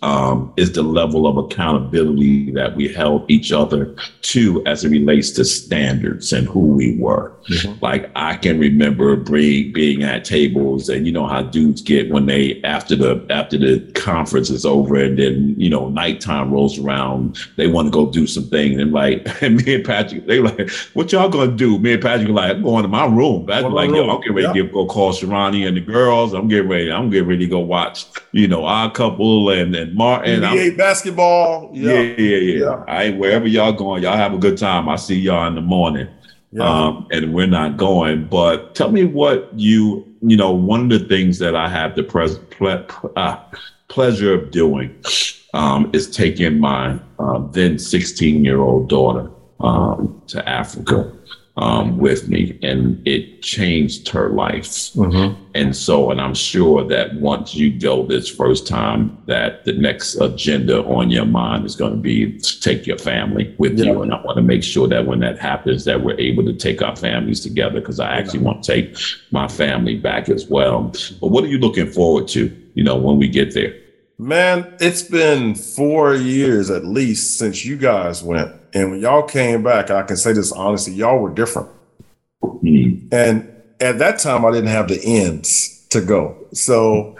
um, is the level of accountability that we held each other to as it relates to standards and who we were. Mm-hmm. Like I can remember being, being at tables and you know how dudes get when they after the after the conference is over and then you know nighttime rolls around, they want to go do some things and like and me and Patrick, they like, what y'all gonna do? Me and Patrick are like, I'm going to my room. Patrick like, yo, I'm getting ready yeah. to go call Sherani and the girls. I'm getting ready, I'm getting ready to go watch, you know, our couple and and Martin. NBA basketball. Yeah. yeah, yeah, yeah. yeah. I wherever y'all going, y'all have a good time. I see y'all in the morning. Yeah. Um, and we're not going. But tell me what you, you know, one of the things that I have the pres- ple- uh, pleasure of doing um, is taking my uh, then 16 year old daughter um, to Africa um, with me, and it changed her life. Mm-hmm. And so, and I'm sure that once you go this first time, that the next agenda on your mind is going to be to take your family with yeah. you. And I want to make sure that when that happens, that we're able to take our families together because I actually yeah. want to take my family back as well. But what are you looking forward to? You know, when we get there. Man, it's been four years at least since you guys went. And when y'all came back, I can say this honestly, y'all were different. Mm. And at that time, I didn't have the ends to go. So,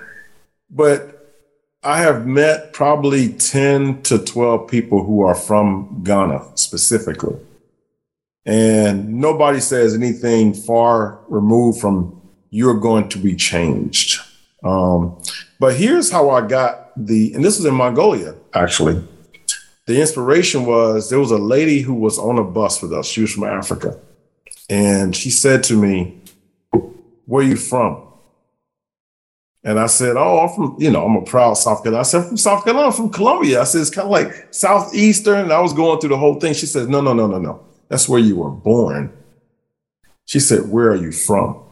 but I have met probably 10 to 12 people who are from Ghana specifically. And nobody says anything far removed from you're going to be changed. Um, but here's how I got the, and this was in Mongolia, actually. The inspiration was there was a lady who was on a bus with us. She was from Africa. And she said to me, Where are you from? And I said, Oh, I'm from, you know, I'm a proud South Carolina. I said, From South Carolina, I'm from Columbia. I said, It's kind of like Southeastern. And I was going through the whole thing. She said, No, no, no, no, no. That's where you were born. She said, Where are you from?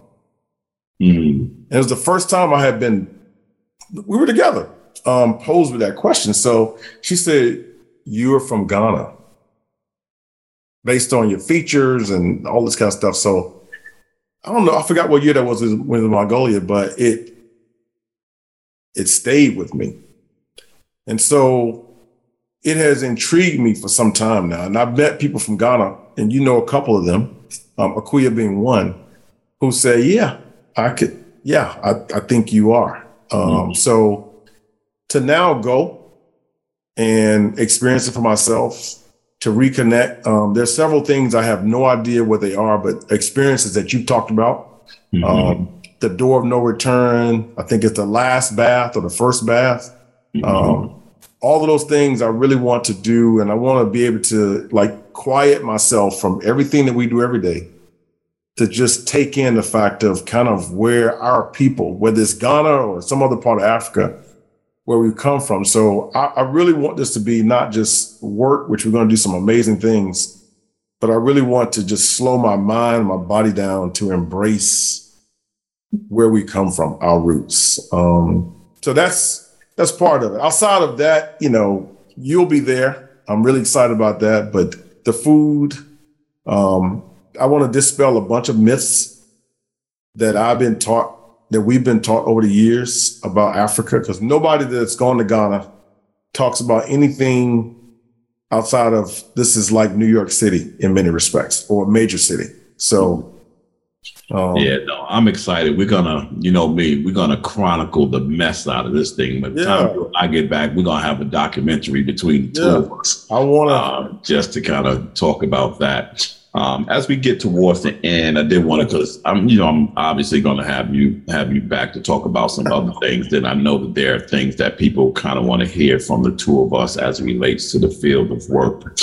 Mm. And it was the first time I had been, we were together, um, posed with that question. So she said, You are from Ghana based on your features and all this kind of stuff. So I don't know. I forgot what year that was in Mongolia, but it it stayed with me. And so it has intrigued me for some time now. And I've met people from Ghana, and you know a couple of them, um, Akuya being one, who say, Yeah, I could, yeah, I, I think you are. Um, mm-hmm. So to now go and experience it for myself, to reconnect. Um, there's several things I have no idea what they are, but experiences that you've talked about. Mm-hmm. Um, the door of no return. I think it's the last bath or the first bath. Mm-hmm. Um, all of those things I really want to do, and I want to be able to like quiet myself from everything that we do every day to just take in the fact of kind of where our people, whether it's Ghana or some other part of Africa, where we come from. So I, I, really want this to be not just work, which we're going to do some amazing things, but I really want to just slow my mind, my body down to embrace where we come from, our roots. Um, so that's that's part of it. Outside of that, you know, you'll be there. I'm really excited about that. But the food, um, I want to dispel a bunch of myths that I've been taught that we've been taught over the years about Africa because nobody that's gone to Ghana talks about anything outside of this is like New York City in many respects or a major city. So um, yeah, no, I'm excited. We're gonna, you know me, we're gonna chronicle the mess out of this thing. By the yeah. time I get back, we're gonna have a documentary between the two yeah. of us. I wanna uh, just to kind of talk about that. Um, as we get towards the end, I did want to, because I'm, you know, I'm obviously going to have you have you back to talk about some other things. That I know that there are things that people kind of want to hear from the two of us as it relates to the field of work.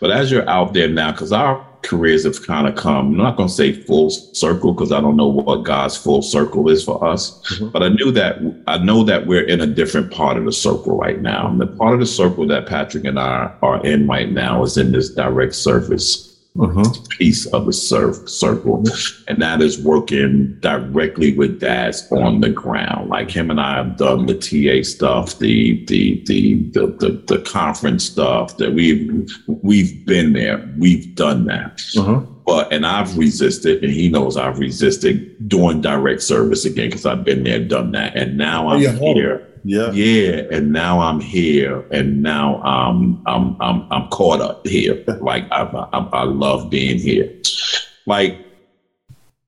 But as you're out there now, because our careers have kind of come, I'm not going to say full circle because I don't know what God's full circle is for us. Mm-hmm. But I knew that I know that we're in a different part of the circle right now. And the part of the circle that Patrick and I are in right now is in this direct service mm-hmm. piece of the surf circle, and that is working directly with dads on the ground. Like him and I have done the TA stuff, the the the the the, the conference stuff. That we've we've been there, we've done that. Mm-hmm. But and I've resisted, and he knows I've resisted doing direct service again because I've been there, done that, and now I'm here yeah. Yeah. And now I'm here and now I'm, I'm, I'm, I'm caught up here. like I, I, I love being here. Like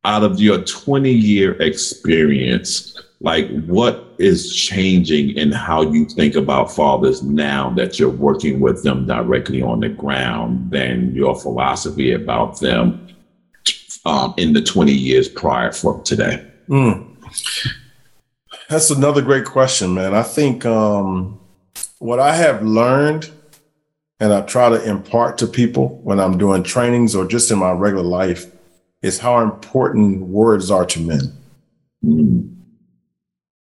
out of your 20 year experience, like what is changing in how you think about fathers now that you're working with them directly on the ground than your philosophy about them um, in the 20 years prior from today? Mm. That's another great question, man. I think um, what I have learned and I try to impart to people when I'm doing trainings or just in my regular life is how important words are to men.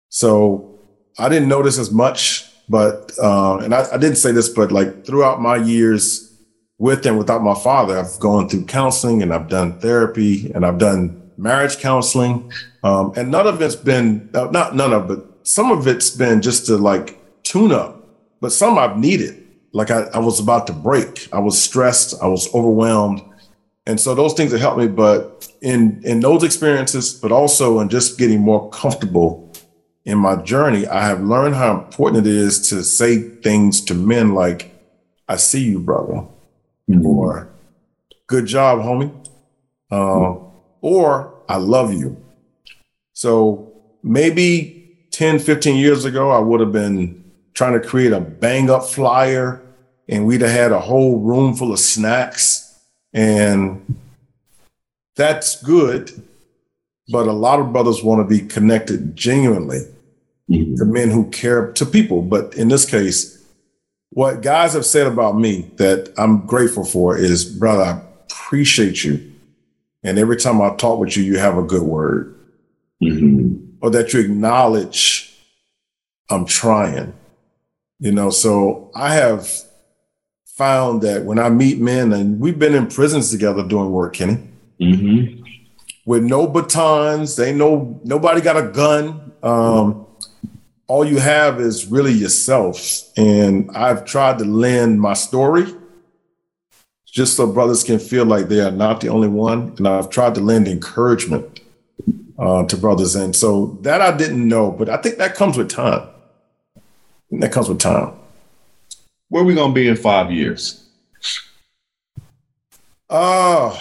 So I didn't notice as much, but, uh, and I, I didn't say this, but like throughout my years with and without my father, I've gone through counseling and I've done therapy and I've done marriage counseling. Um, and none of it's been, uh, not none of, but some of it's been just to like tune up, but some I've needed. Like I, I was about to break. I was stressed. I was overwhelmed. And so those things have helped me. But in, in those experiences, but also in just getting more comfortable in my journey, I have learned how important it is to say things to men like, I see you, brother, mm-hmm. or good job, homie. Uh, or I love you. So maybe 10, 15 years ago, I would have been trying to create a bang up flyer and we'd have had a whole room full of snacks. And that's good. But a lot of brothers want to be connected genuinely mm-hmm. to men who care to people. But in this case, what guys have said about me that I'm grateful for is, brother, I appreciate you. And every time I talk with you, you have a good word. Mm-hmm. Or that you acknowledge I'm trying. You know, so I have found that when I meet men, and we've been in prisons together doing work, Kenny, mm-hmm. with no batons, they know nobody got a gun. Um, all you have is really yourself. And I've tried to lend my story just so brothers can feel like they are not the only one. And I've tried to lend encouragement uh, to brothers. And so that I didn't know, but I think that comes with time. that comes with time. Where are we going to be in five years? Uh,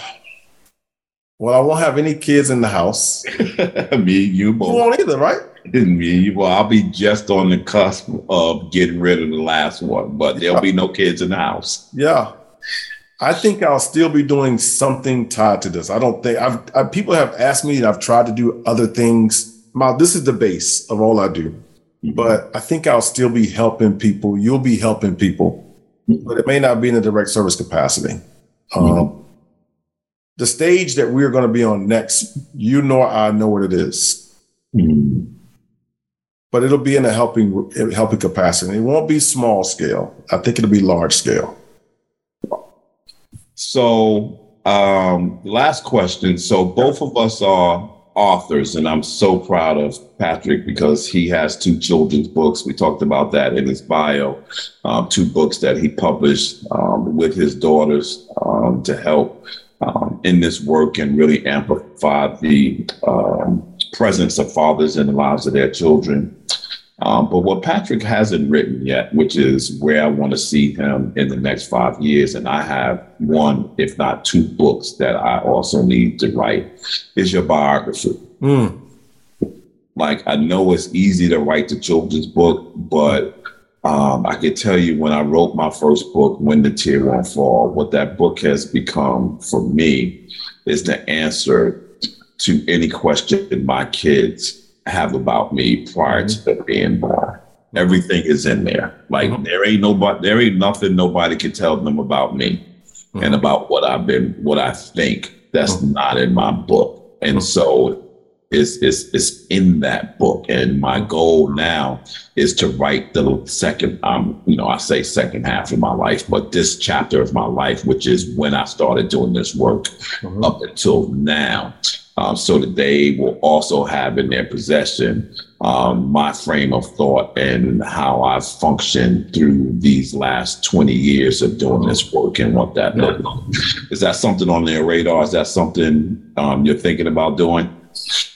well, I won't have any kids in the house. Me, and you both. You won't either, right? Me, and you well, I'll be just on the cusp of getting rid of the last one, but there'll be no kids in the house. Yeah. I think I'll still be doing something tied to this. I don't think I've I, people have asked me and I've tried to do other things. My this is the base of all I do, mm-hmm. but I think I'll still be helping people. You'll be helping people, mm-hmm. but it may not be in a direct service capacity. Mm-hmm. Um, the stage that we're going to be on next, you know, I know what it is. Mm-hmm but it'll be in a helping helping capacity. It won't be small scale. I think it'll be large scale. So, um, last question. So, both of us are authors, and I'm so proud of Patrick because he has two children's books. We talked about that in his bio. Um, two books that he published um, with his daughters um, to help um, in this work and really amplify the um, presence of fathers in the lives of their children. Um, but what Patrick hasn't written yet, which is where I want to see him in the next five years, and I have one, if not two books that I also need to write, is your biography. Mm. Like, I know it's easy to write the children's book, but um, I can tell you when I wrote my first book, When the Tear Won't Fall, what that book has become for me is the answer to any question my kids have about me prior mm-hmm. to being born. Everything is in there. Like mm-hmm. there ain't nobody, there ain't nothing nobody can tell them about me mm-hmm. and about what I've been, what I think. That's mm-hmm. not in my book. And mm-hmm. so it's, it's, it's in that book. And my goal now is to write the second, um, you know, I say second half of my life, but this chapter of my life, which is when I started doing this work mm-hmm. up until now um, so that they will also have in their possession um, my frame of thought and how I've functioned through these last 20 years of doing this work and what that looked like. Is that something on their radar? Is that something um, you're thinking about doing?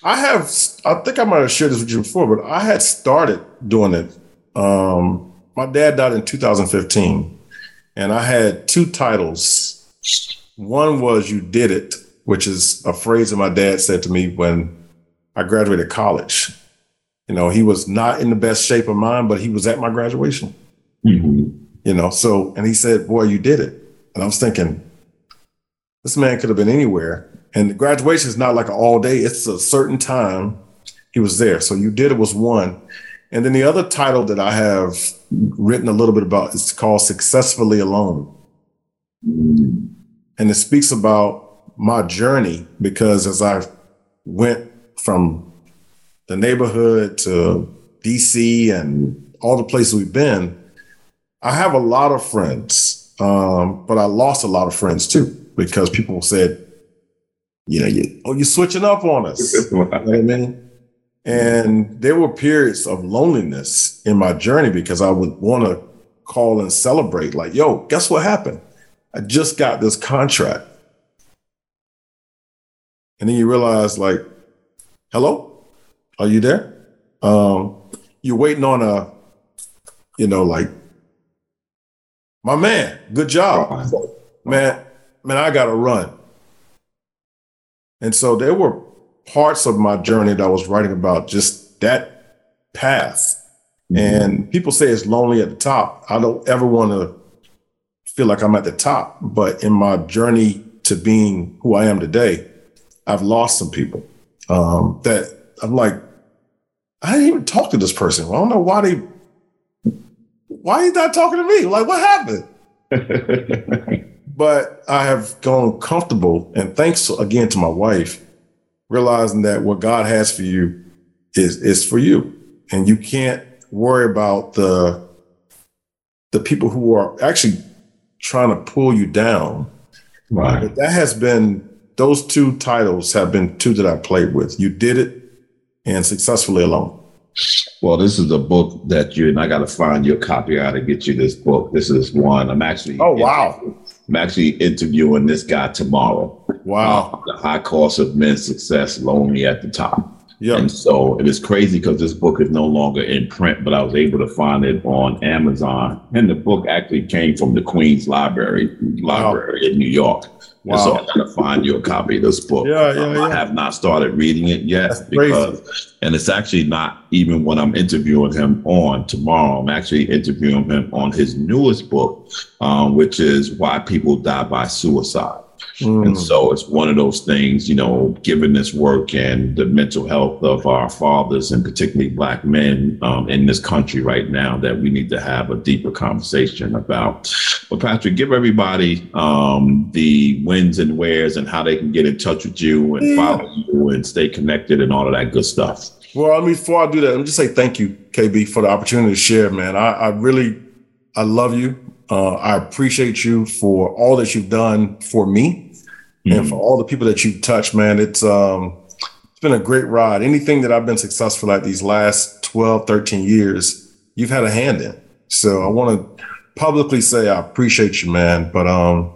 I have, I think I might have shared this with you before, but I had started doing it. Um, my dad died in 2015, and I had two titles. One was You Did It, which is a phrase that my dad said to me when I graduated college. You know, he was not in the best shape of mind, but he was at my graduation. Mm-hmm. You know, so, and he said, Boy, you did it. And I was thinking, this man could have been anywhere. And graduation is not like an all day, it's a certain time he was there. So you did it was one. And then the other title that I have written a little bit about is called Successfully Alone. Mm-hmm. And it speaks about my journey because as I went from the neighborhood to DC and all the places we've been, I have a lot of friends, um, but I lost a lot of friends too because people said, you know, you, oh, you're switching up on us. you know what I mean? And there were periods of loneliness in my journey because I would want to call and celebrate, like, yo, guess what happened? I just got this contract. And then you realize, like, hello, are you there? Um, you're waiting on a, you know, like, my man, good job, man. Man, I gotta run. And so there were parts of my journey that I was writing about just that path. Mm-hmm. And people say it's lonely at the top. I don't ever want to feel like I'm at the top, but in my journey to being who I am today, I've lost some people um, that I'm like, I didn't even talk to this person. I don't know why they, why are not talking to me? Like, what happened? but I have gone comfortable, and thanks again to my wife, realizing that what God has for you is is for you, and you can't worry about the the people who are actually trying to pull you down. Right. But that has been those two titles have been two that I played with. You did it and successfully alone. Well, this is a book that you and I got to find your copy. I got to get you this book. This is one. I'm actually. Oh wow! I'm actually interviewing this guy tomorrow. Wow! Uh, the high cost of men's success, lonely at the top. Yeah. And so it is crazy because this book is no longer in print, but I was able to find it on Amazon. And the book actually came from the Queen's Library, Library wow. in New York. Wow. so I'm gonna find you a copy of this book. Yeah, yeah, yeah. I have not started reading it yet That's because, crazy. and it's actually not even when I'm interviewing him on tomorrow. I'm actually interviewing him on his newest book, um, which is Why People Die by Suicide. Mm. And so it's one of those things, you know, given this work and the mental health of our fathers and particularly black men um, in this country right now, that we need to have a deeper conversation about. But Patrick, give everybody um, the wins and wheres and how they can get in touch with you and yeah. follow you and stay connected and all of that good stuff. Well, I mean, before I do that, let me just say thank you, KB, for the opportunity to share, man. I, I really, I love you. Uh, I appreciate you for all that you've done for me mm-hmm. and for all the people that you've touched, man. It's um, it's been a great ride. Anything that I've been successful at these last 12, 13 years, you've had a hand in. So I want to publicly say I appreciate you, man. But um,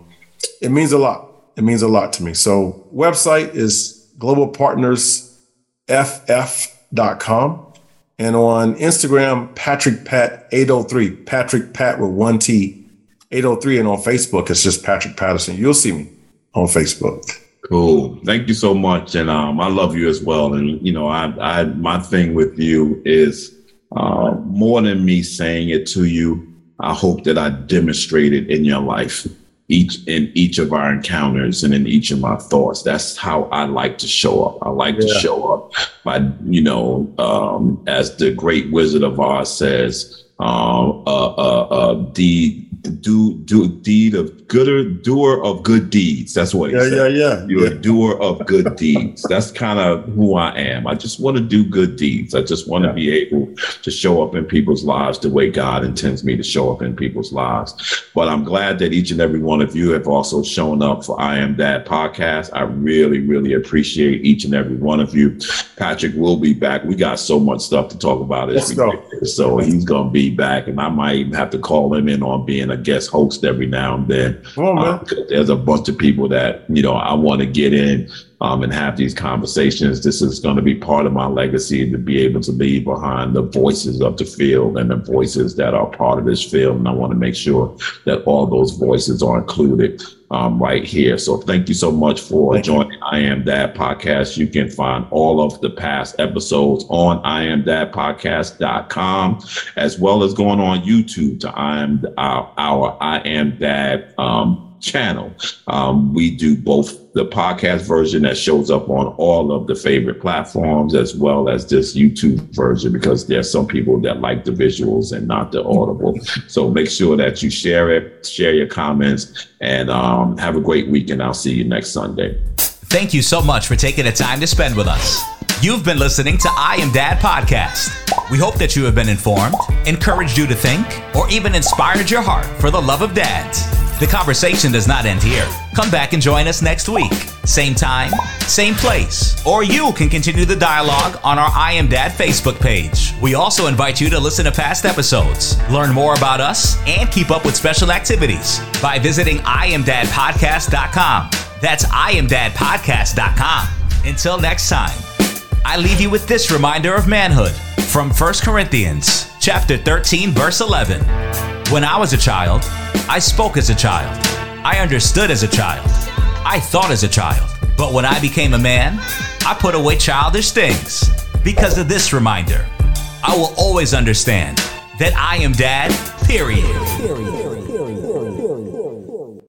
it means a lot. It means a lot to me. So website is globalpartnersff.com. And on Instagram, Patrick Pat 803, Patrick Pat with one T 803. And on Facebook, it's just Patrick Patterson. You'll see me on Facebook. Cool. Thank you so much. And um, I love you as well. And, you know, I, I my thing with you is uh, more than me saying it to you, I hope that I demonstrate it in your life each in each of our encounters and in each of my thoughts. That's how I like to show up. I like yeah. to show up by, you know, um, as the great Wizard of Oz says, um, uh, uh, uh, the do do deed of gooder doer of good deeds. That's what he yeah, said. Yeah, yeah, You're yeah. a doer of good deeds. That's kind of who I am. I just want to do good deeds. I just want yeah. to be able to show up in people's lives the way God intends me to show up in people's lives. But I'm glad that each and every one of you have also shown up for I Am Dad podcast. I really, really appreciate each and every one of you. Patrick will be back. We got so much stuff to talk about. Let's go. So he's gonna be back, and I might even have to call him in on being a guest host every now and then. Uh, there's a bunch of people that you know I want to get in um, and have these conversations. This is going to be part of my legacy to be able to leave behind the voices of the field and the voices that are part of this field. And I want to make sure that all those voices are included um, right here. So thank you so much for thank joining you. I Am Dad podcast. You can find all of the past episodes on iamdadpodcast.com as well as going on YouTube to I am our, our I Am Dad um, channel. Um, we do both the podcast version that shows up on all of the favorite platforms as well as this YouTube version because there's some people that like the visuals and not the audible. So make sure that you share it, share your comments, and um, have a great weekend. I'll see you next Sunday. Thank you so much for taking the time to spend with us. You've been listening to I Am Dad podcast. We hope that you have been informed, encouraged you to think, or even inspired your heart for the love of dads. The conversation does not end here. Come back and join us next week. Same time, same place. Or you can continue the dialogue on our I Am Dad Facebook page. We also invite you to listen to past episodes, learn more about us, and keep up with special activities by visiting IamDadPodcast.com. That's IamDadPodcast.com. Until next time, I leave you with this reminder of manhood from 1 Corinthians chapter 13 verse 11. When I was a child, I spoke as a child. I understood as a child. I thought as a child, but when I became a man, I put away childish things. Because of this reminder, I will always understand that I am dad, period. period.